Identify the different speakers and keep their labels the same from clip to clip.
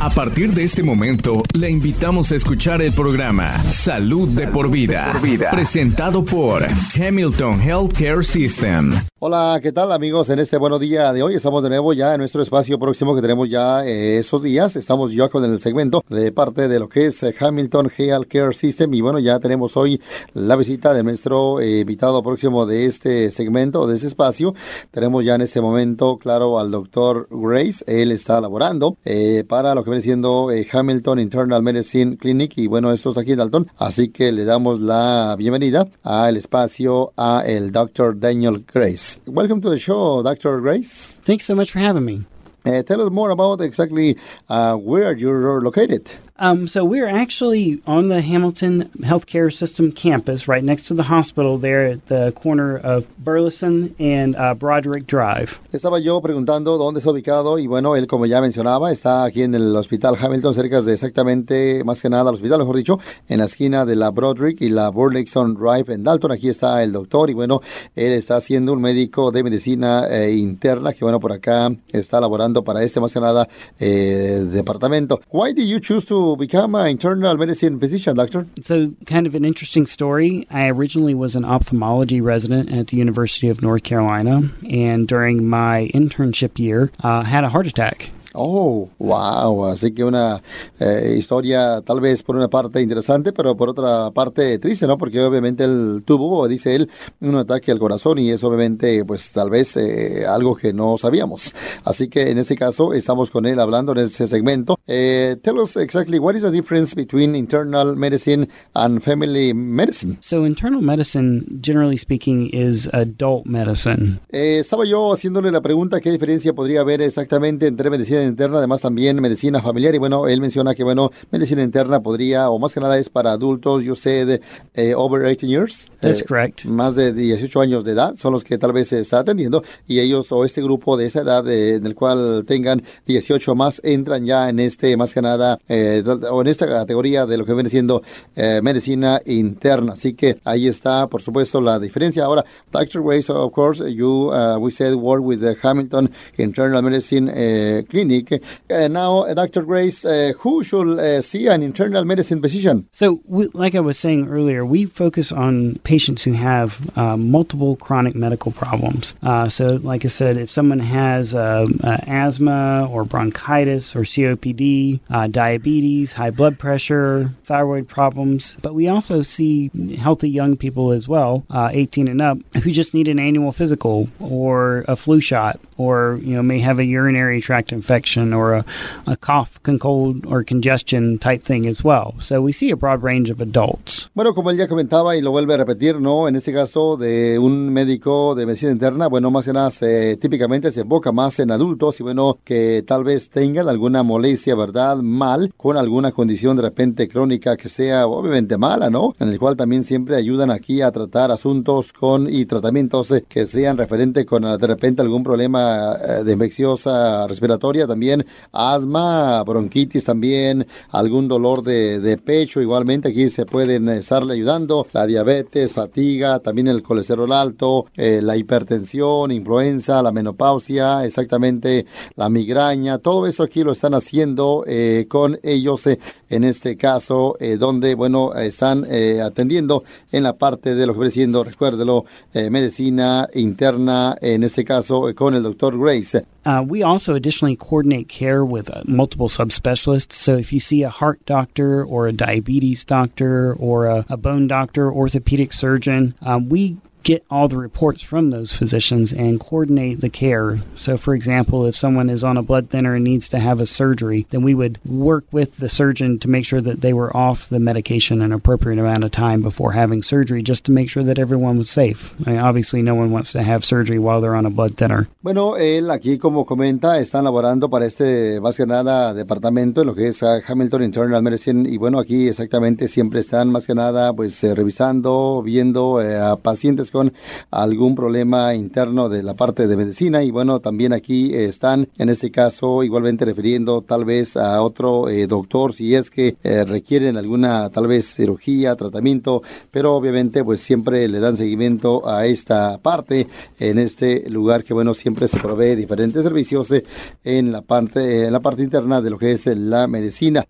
Speaker 1: A partir de este momento, le invitamos a escuchar el programa Salud de por vida, presentado por Hamilton Healthcare System.
Speaker 2: Hola, ¿qué tal amigos? En este buenos día de hoy estamos de nuevo ya en nuestro espacio próximo que tenemos ya eh, esos días. Estamos ya con el segmento de parte de lo que es eh, Hamilton Healthcare System y bueno, ya tenemos hoy la visita de nuestro eh, invitado próximo de este segmento, de ese espacio. Tenemos ya en este momento, claro, al doctor Grace. Él está laborando para lo que viene siendo Hamilton Internal Medicine Clinic y bueno, esto es aquí en Dalton. Así que le damos la bienvenida al espacio a el doctor Daniel Grace. Welcome to the show, Dr. Grace.
Speaker 3: Thanks so much for having me.
Speaker 2: Uh, tell us more about exactly uh, where you're located.
Speaker 3: Um, so we're actually on the Hamilton Healthcare System campus, right next to the hospital, there at the corner of Burleson and uh, Broderick Drive.
Speaker 2: Estaba yo preguntando dónde está ubicado y bueno, él como ya mencionaba está aquí en el Hospital Hamilton, cerca de exactamente, más que nada, el hospital, mejor dicho, en la esquina de la Broderick y la Burleson Drive en Dalton. Aquí está el doctor y bueno, él está siendo un médico de medicina eh, interna que bueno, por acá está laborando para este más que nada eh, departamento. Why did you choose to become an internal medicine physician, doctor?
Speaker 3: So, kind of an interesting story. I originally was an ophthalmology resident at the University of North Carolina, and during my internship year, uh, had a heart attack.
Speaker 2: Oh, wow. Así que una eh, historia tal vez por una parte interesante, pero por otra parte triste, ¿no? Porque obviamente él tuvo, dice él, un ataque al corazón y es obviamente, pues tal vez eh, algo que no sabíamos. Así que en este caso estamos con él hablando en ese segmento. Eh, tell us exactly what is the difference between internal medicine and family medicine.
Speaker 3: So internal medicine, generally speaking, is adult medicine.
Speaker 2: estaba yo haciéndole la pregunta qué diferencia podría haber exactamente entre medicina interna, además también medicina familiar. Y bueno, él menciona que, bueno, medicina interna podría, o más que nada es para adultos, yo sé, de eh, over 18 years.
Speaker 3: That's eh, correct.
Speaker 2: Más de 18 años de edad son los que tal vez se está atendiendo. Y ellos, o este grupo de esa edad, eh, en el cual tengan 18 más, entran ya en este, más que nada, o en esta categoría de lo que viene siendo medicina interna. Así que ahí está, por supuesto, la diferencia. Ahora, Dr. Weiss, of course, you, uh, we said, work with the Hamilton Internal Medicine Clinic. Clinic. Uh, now, uh, Dr. Grace, uh, who should uh, see an internal medicine physician?
Speaker 3: So, we, like I was saying earlier, we focus on patients who have uh, multiple chronic medical problems. Uh, so, like I said, if someone has asthma or bronchitis or COPD, diabetes, high blood pressure, thyroid problems, but we also see healthy young people as well, 18 and up, who just need an annual physical or a flu shot or you know may have a urinary tract infection infection or a, a cough, cold, or congestion type thing as well. So we see a broad range of adults.
Speaker 2: Bueno, como él ya comentaba y lo vuelve a repetir, ¿no? En este caso de un médico de medicina interna, bueno, más que nada se, típicamente se enfoca más en adultos y bueno, que tal vez tengan alguna molestia, ¿verdad? Mal, con alguna condición de repente crónica que sea obviamente mala, ¿no? En el cual también siempre ayudan aquí a tratar asuntos con y tratamientos que sean referentes con de repente algún problema eh, de infecciosa respiratoria también asma, bronquitis también, algún dolor de, pecho, igualmente aquí se pueden estarle ayudando, la diabetes, fatiga, también el colesterol alto, eh, la hipertensión, influenza, la menopausia, exactamente la migraña, todo eso aquí lo están haciendo eh, con ellos eh, en este caso, donde, bueno, están atendiendo en la parte de lo que siendo, recuérdelo, medicina interna, en este caso con el doctor Grace.
Speaker 3: Uh, we also additionally care with uh, multiple subspecialists. So if you see a heart doctor or a diabetes doctor or a, a bone doctor, orthopedic surgeon, um, we get all the reports from those physicians and coordinate the care. So, for example, if someone is on a blood thinner and needs to have a surgery, then we would work with the surgeon to make sure that they were off the medication an appropriate amount of time before having surgery, just to make sure that everyone was safe. I mean, obviously, no one wants to have surgery while they're on a blood thinner.
Speaker 2: Bueno, él aquí, como comenta, están laborando para este, más que nada, departamento en lo que es Hamilton Internal Medicine. Y bueno, aquí exactamente siempre están más que nada, pues, eh, revisando, viendo eh, a pacientes con algún problema interno de la parte de medicina. Y bueno, también aquí están en este caso igualmente refiriendo tal vez a otro eh, doctor si es que eh, requieren alguna tal vez cirugía, tratamiento, pero obviamente pues siempre le dan seguimiento a esta parte en este lugar que bueno siempre se provee diferentes servicios eh, en la parte en la parte interna de lo que es la medicina.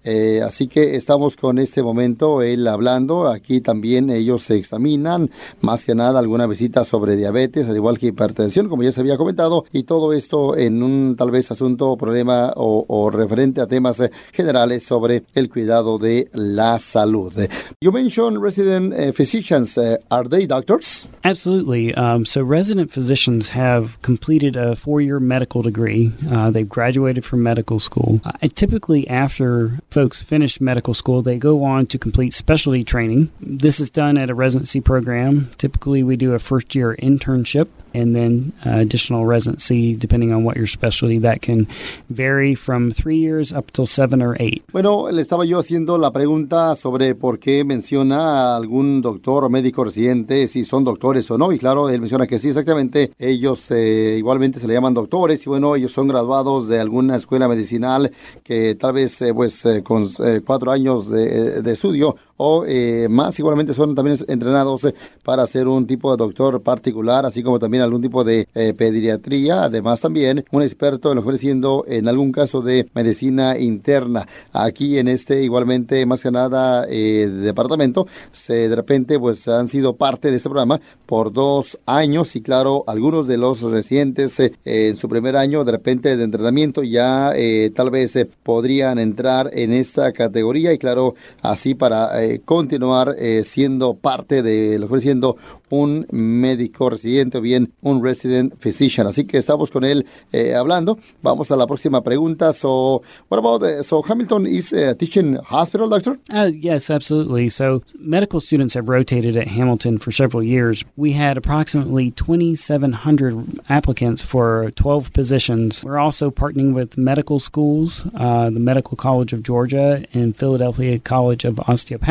Speaker 2: así que estamos con este momento él hablando. Aquí también ellos se examinan más que nada alguna visita sobre diabetes al igual que hipertensión como ya se había comentado y todo esto en un tal vez asunto, problema o, o referente a temas eh, generales sobre el cuidado de la salud. You mentioned resident uh, physicians. Uh, are they doctors?
Speaker 3: Absolutely. Um, so, resident physicians have completed a four year medical degree. Uh, they've graduated from medical school. Uh, typically, after folks finish medical school, they go on to complete specialty training. This is done at a residency program. Typically, we do a first year internship and then uh, additional residency depending on what your specialty that can vary from three years up to seven or eight.
Speaker 2: Bueno, le estaba yo haciendo la pregunta sobre por qué menciona a algún doctor o médico residente, si son doctores o no, y claro, él menciona que sí, exactamente, ellos eh, igualmente se le llaman doctores y bueno, ellos son graduados de alguna escuela medicinal que tal vez eh, pues eh, con eh, cuatro años de, de estudio o eh, más igualmente son también entrenados eh, para ser un tipo de doctor particular, así como también algún tipo de eh, pediatría, además también un experto en lo que siendo en algún caso de medicina interna. Aquí en este igualmente más que nada departamento, se, de repente pues han sido parte de este programa por dos años. Y claro, algunos de los residentes en su primer año de repente de entrenamiento ya tal vez podrían entrar en esta categoría. Y claro, así para eh, continuar eh, siendo parte de lo que siendo un médico residente o bien un resident physician. Así que estamos con él eh, hablando. Vamos a la próxima pregunta. So, what about uh, so Hamilton is a teaching hospital doctor?
Speaker 3: Uh, yes, absolutely. So, medical students have rotated at Hamilton for several years. We had approximately 2,700 applicants for 12 positions. We're also partnering with medical schools, uh, the Medical College of Georgia and Philadelphia College of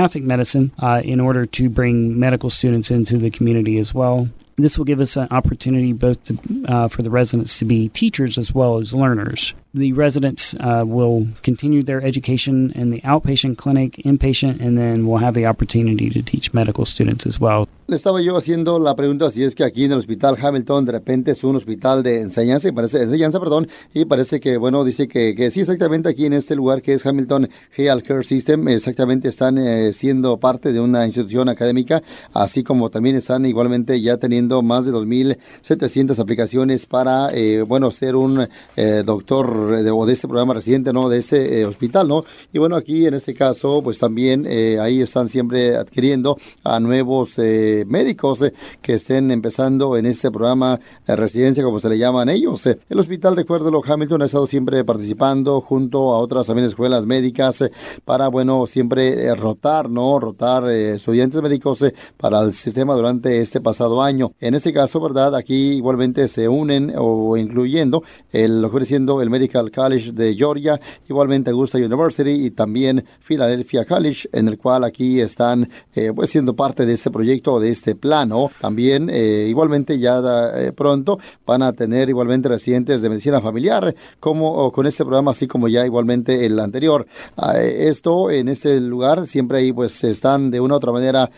Speaker 3: Osteopathic Medicine, uh, in order to bring medical students into the community as well. This will give us an opportunity both to, uh, for the residents to be teachers as well as learners. The residents uh, will continue their education in the outpatient clinic, inpatient, and then we'll have the opportunity to teach medical students as well.
Speaker 2: Le estaba yo haciendo la pregunta si es que aquí en el hospital Hamilton de repente es un hospital de enseñanza, y parece, enseñanza, perdón, y parece que, bueno, dice que, que sí, exactamente aquí en este lugar que es Hamilton Health Care System, exactamente están eh, siendo parte de una institución académica, así como también están igualmente ya teniendo más de 2.700 aplicaciones para, eh, bueno, ser un eh, doctor de, o este programa residente, ¿no? De este eh, hospital, ¿no? Y bueno, aquí en este caso, pues también eh, ahí están siempre adquiriendo a nuevos eh, médicos eh, que estén empezando en este programa de residencia, como se le llaman ellos. El hospital, recuérdelo, Hamilton ha estado siempre participando junto a otras también escuelas médicas para, bueno, siempre rotar, ¿no? Rotar estudiantes médicos para el sistema durante este pasado año. En este caso, ¿verdad? Aquí igualmente se unen o incluyendo el, siendo el College de Georgia, igualmente Augusta University y también Philadelphia College, en el cual aquí están eh, pues siendo parte de este proyecto, de este plano. También eh, igualmente ya eh, pronto van a tener igualmente residentes de medicina familiar, como con este programa, así como ya igualmente el anterior. Ah, esto en este lugar siempre ahí pues están de una u otra manera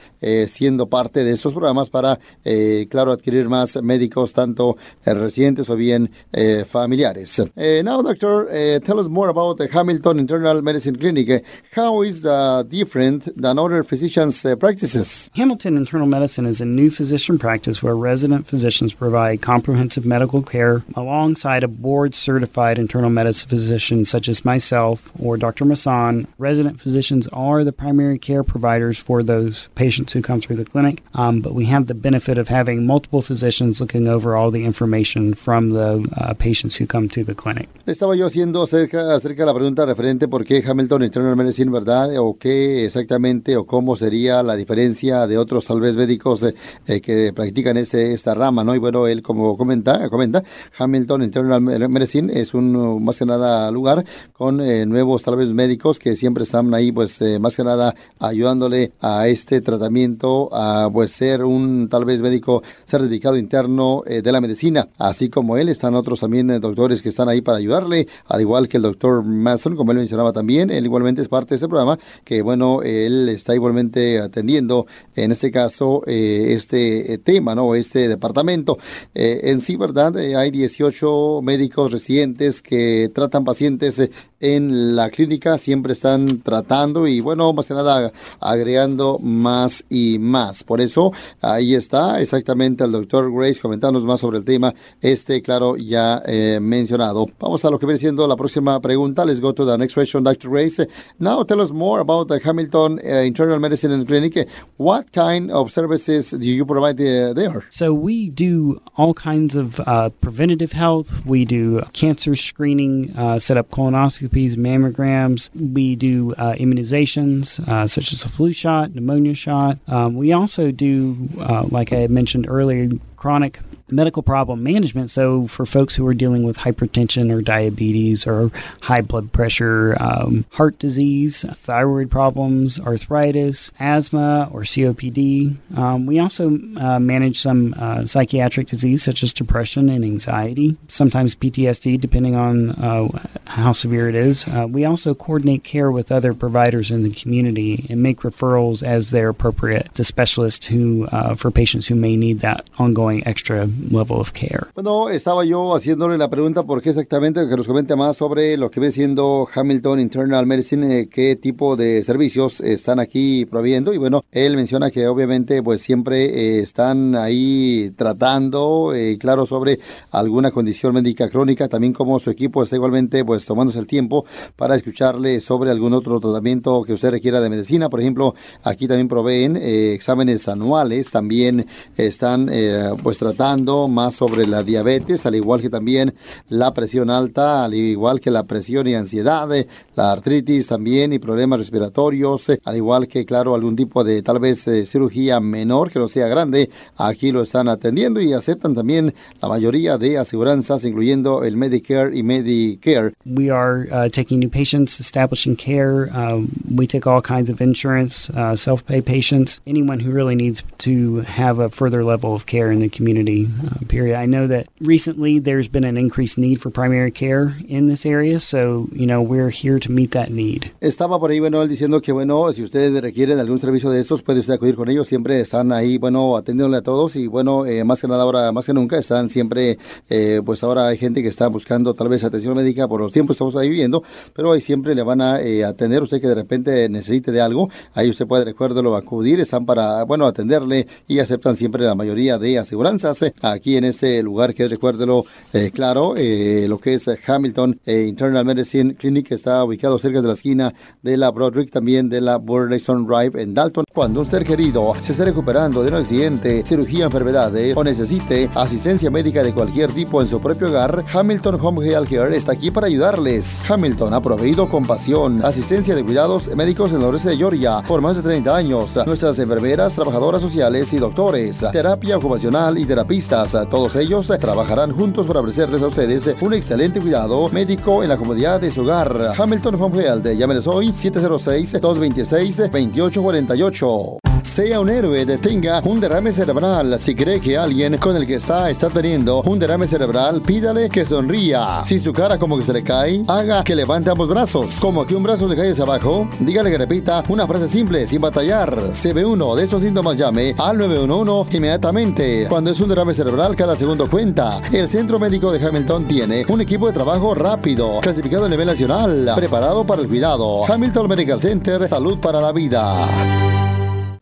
Speaker 2: siendo parte de estos programas para, claro, adquirir más médicos, tanto residentes o bien familiares. Eh, now, doctor, eh, tell us more about the Hamilton Internal Medicine Clinic. Eh, How is the different than other physicians' uh, practices?
Speaker 3: Hamilton Internal Medicine is a new physician practice where resident physicians provide comprehensive medical care alongside a board certified internal medicine physician such as myself or Dr. Masson. Resident physicians are the primary care providers for those patients who come through the clinic, um, but we have the benefit of having multiple physicians looking over all the information from the uh, patients who come to the clinic.
Speaker 2: Estaba yo haciendo acerca, acerca de la pregunta referente por qué Hamilton Internal Medicine, ¿verdad? O qué exactamente o cómo sería la diferencia de otros tal vez médicos eh, eh, que practican ese, esta rama, ¿no? Y bueno, él como comenta, comenta Hamilton Internal Medicine es un más que nada lugar con eh, nuevos tal vez médicos que siempre están ahí pues más que nada ayudándole a este tratamiento a pues ser un tal vez médico certificado interno de la medicina, así como él están otros también doctores que están ahí para al igual que el doctor Mason, como él mencionaba también, él igualmente es parte de este programa, que bueno, él está igualmente atendiendo, en este caso, eh, este eh, tema, ¿no? Este departamento. Eh, en sí, ¿verdad? hay 18 médicos residentes que tratan pacientes en la clínica, siempre están tratando y bueno, más que nada agregando más y más. Por eso, ahí está exactamente el doctor Grace comentándonos más sobre el tema, este, claro, ya mencionado. Vamos a lo que viene siendo la próxima pregunta. Let's go to the next question, Dr. Grace. Now tell us more about the Hamilton Internal Medicine Clinic. What kind of services do you provide uh, there?
Speaker 3: So we do all kinds of uh, preventative health. We do cancer screening, uh, set up mammograms. We do uh, immunizations uh, such as a flu shot, pneumonia shot. Um, we also do, uh, like I mentioned earlier, chronic medical problem management. So, for folks who are dealing with hypertension or diabetes or high blood pressure, um, heart disease, thyroid problems, arthritis, asthma, or COPD, um, we also uh, manage some uh, psychiatric disease such as depression and anxiety, sometimes PTSD, depending on uh, how severe it is. Uh, we also coordinate care with other providers in the community and make referrals as they're appropriate to specialists who, uh, for patients who may need that ongoing extra level of care.
Speaker 2: Bueno, estaba yo haciéndole la pregunta por qué exactamente que nos comente más sobre lo que ve siendo Hamilton Internal Medicine, eh, qué tipo de servicios están aquí proviendo. Y bueno, él menciona que obviamente pues siempre eh, están ahí tratando, eh, claro, sobre alguna condición médica crónica, también como su equipo está igualmente pues tomándose el tiempo para escucharle sobre algún otro tratamiento que usted requiera de medicina, por ejemplo, aquí también proveen exámenes anuales, también están pues tratando más sobre la diabetes, al igual que también la presión alta, al igual que la presión y ansiedad, la artritis también y problemas respiratorios, al igual que, claro, algún tipo de tal vez eh, cirugía menor que no sea grande, aquí lo están atendiendo y aceptan también la mayoría de aseguranzas, incluyendo el Medicare y Medicare.
Speaker 3: We are uh, taking new patients, establishing care. Um, we take all kinds of insurance, uh, self-pay patients, anyone who really needs to have a further level of care in the community. Uh, period. I know that recently there's been an increased need for primary care in this area, so you know we're here to meet that need.
Speaker 2: Estaba por ahí, bueno, él diciendo que bueno, si ustedes requieren algún servicio de estos, puede usted acudir con ellos. Siempre están ahí, bueno, atendiéndole a todos y bueno, eh, más que nada ahora, más que nunca, están siempre, eh, pues ahora hay gente que está buscando tal vez atención médica por los tiempos que estamos ahí viviendo, pero ahí siempre le van a eh, atender usted que de repente necesite de algo. Ahí usted puede, recuérdelo, acudir, están para, bueno, atenderle y aceptan siempre la mayoría de aseguranzas aquí en ese lugar que recuérdelo eh, claro, eh, lo que es Hamilton eh, Internal Medicine Clinic que está ubicado cerca de la esquina de la Broderick, también de la Burleson Drive en Dalton. Cuando un ser querido se esté recuperando de un accidente, cirugía, enfermedad o necesite asistencia médica de cualquier tipo en su propio hogar, Hamilton Home Health Care está aquí para ayudarles. Hamilton ha proveído con pasión asistencia de cuidados médicos en el noreste de Georgia por más de 30 años. Nuestras enfermeras, trabajadoras sociales y doctores, terapia ocupacional y todos ellos trabajarán juntos para ofrecerles a ustedes un excelente cuidado médico en la comodidad de su hogar. Hamilton Home Health, llámenes hoy 706-226-2848. Sea un héroe, detenga un derrame cerebral. Si cree que alguien con el que está está teniendo un derrame cerebral, pídale que sonría. Si su cara como que se le cae, haga que levante ambos brazos. Como que un brazo se cae hacia abajo, dígale que repita una frase simple sin batallar. Si ve uno de estos síntomas, llame al 911 inmediatamente. Cuando es un derrame cerebral, cada segundo cuenta. El Centro Médico de Hamilton tiene un equipo de trabajo rápido, clasificado a nivel nacional, preparado para el cuidado. Hamilton Medical Center, salud para la vida.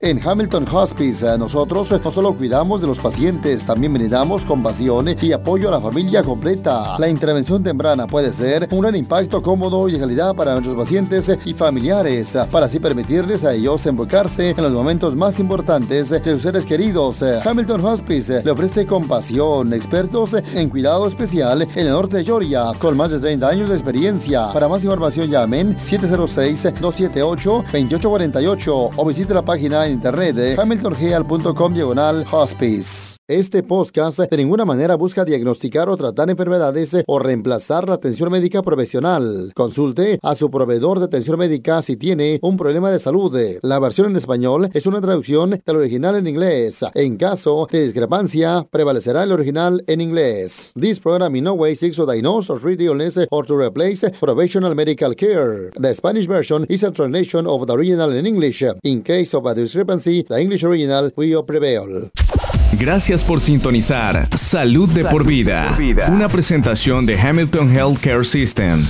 Speaker 2: En Hamilton Hospice, nosotros no solo cuidamos de los pacientes, también brindamos compasión y apoyo a la familia completa. La intervención temprana puede ser un gran impacto cómodo y de calidad para nuestros pacientes y familiares, para así permitirles a ellos enfocarse en los momentos más importantes de sus seres queridos. Hamilton Hospice le ofrece compasión, expertos en cuidado especial en el norte de Georgia, con más de 30 años de experiencia. Para más información llamen 706-278-2848 o visite la página en internet de hamiltonheal.com diagonal hospice. Este podcast de ninguna manera busca diagnosticar o tratar enfermedades o reemplazar la atención médica profesional. Consulte a su proveedor de atención médica si tiene un problema de salud. La versión en español es una traducción del original en inglés. En caso de discrepancia, prevalecerá el original en inglés. This program in no way seeks to diagnose or treat illness or to replace professional medical care. The Spanish version is a translation of the original in English. In case of a discrepancy, the English original prevail.
Speaker 1: Gracias por sintonizar Salud de por vida, una presentación de Hamilton Healthcare System.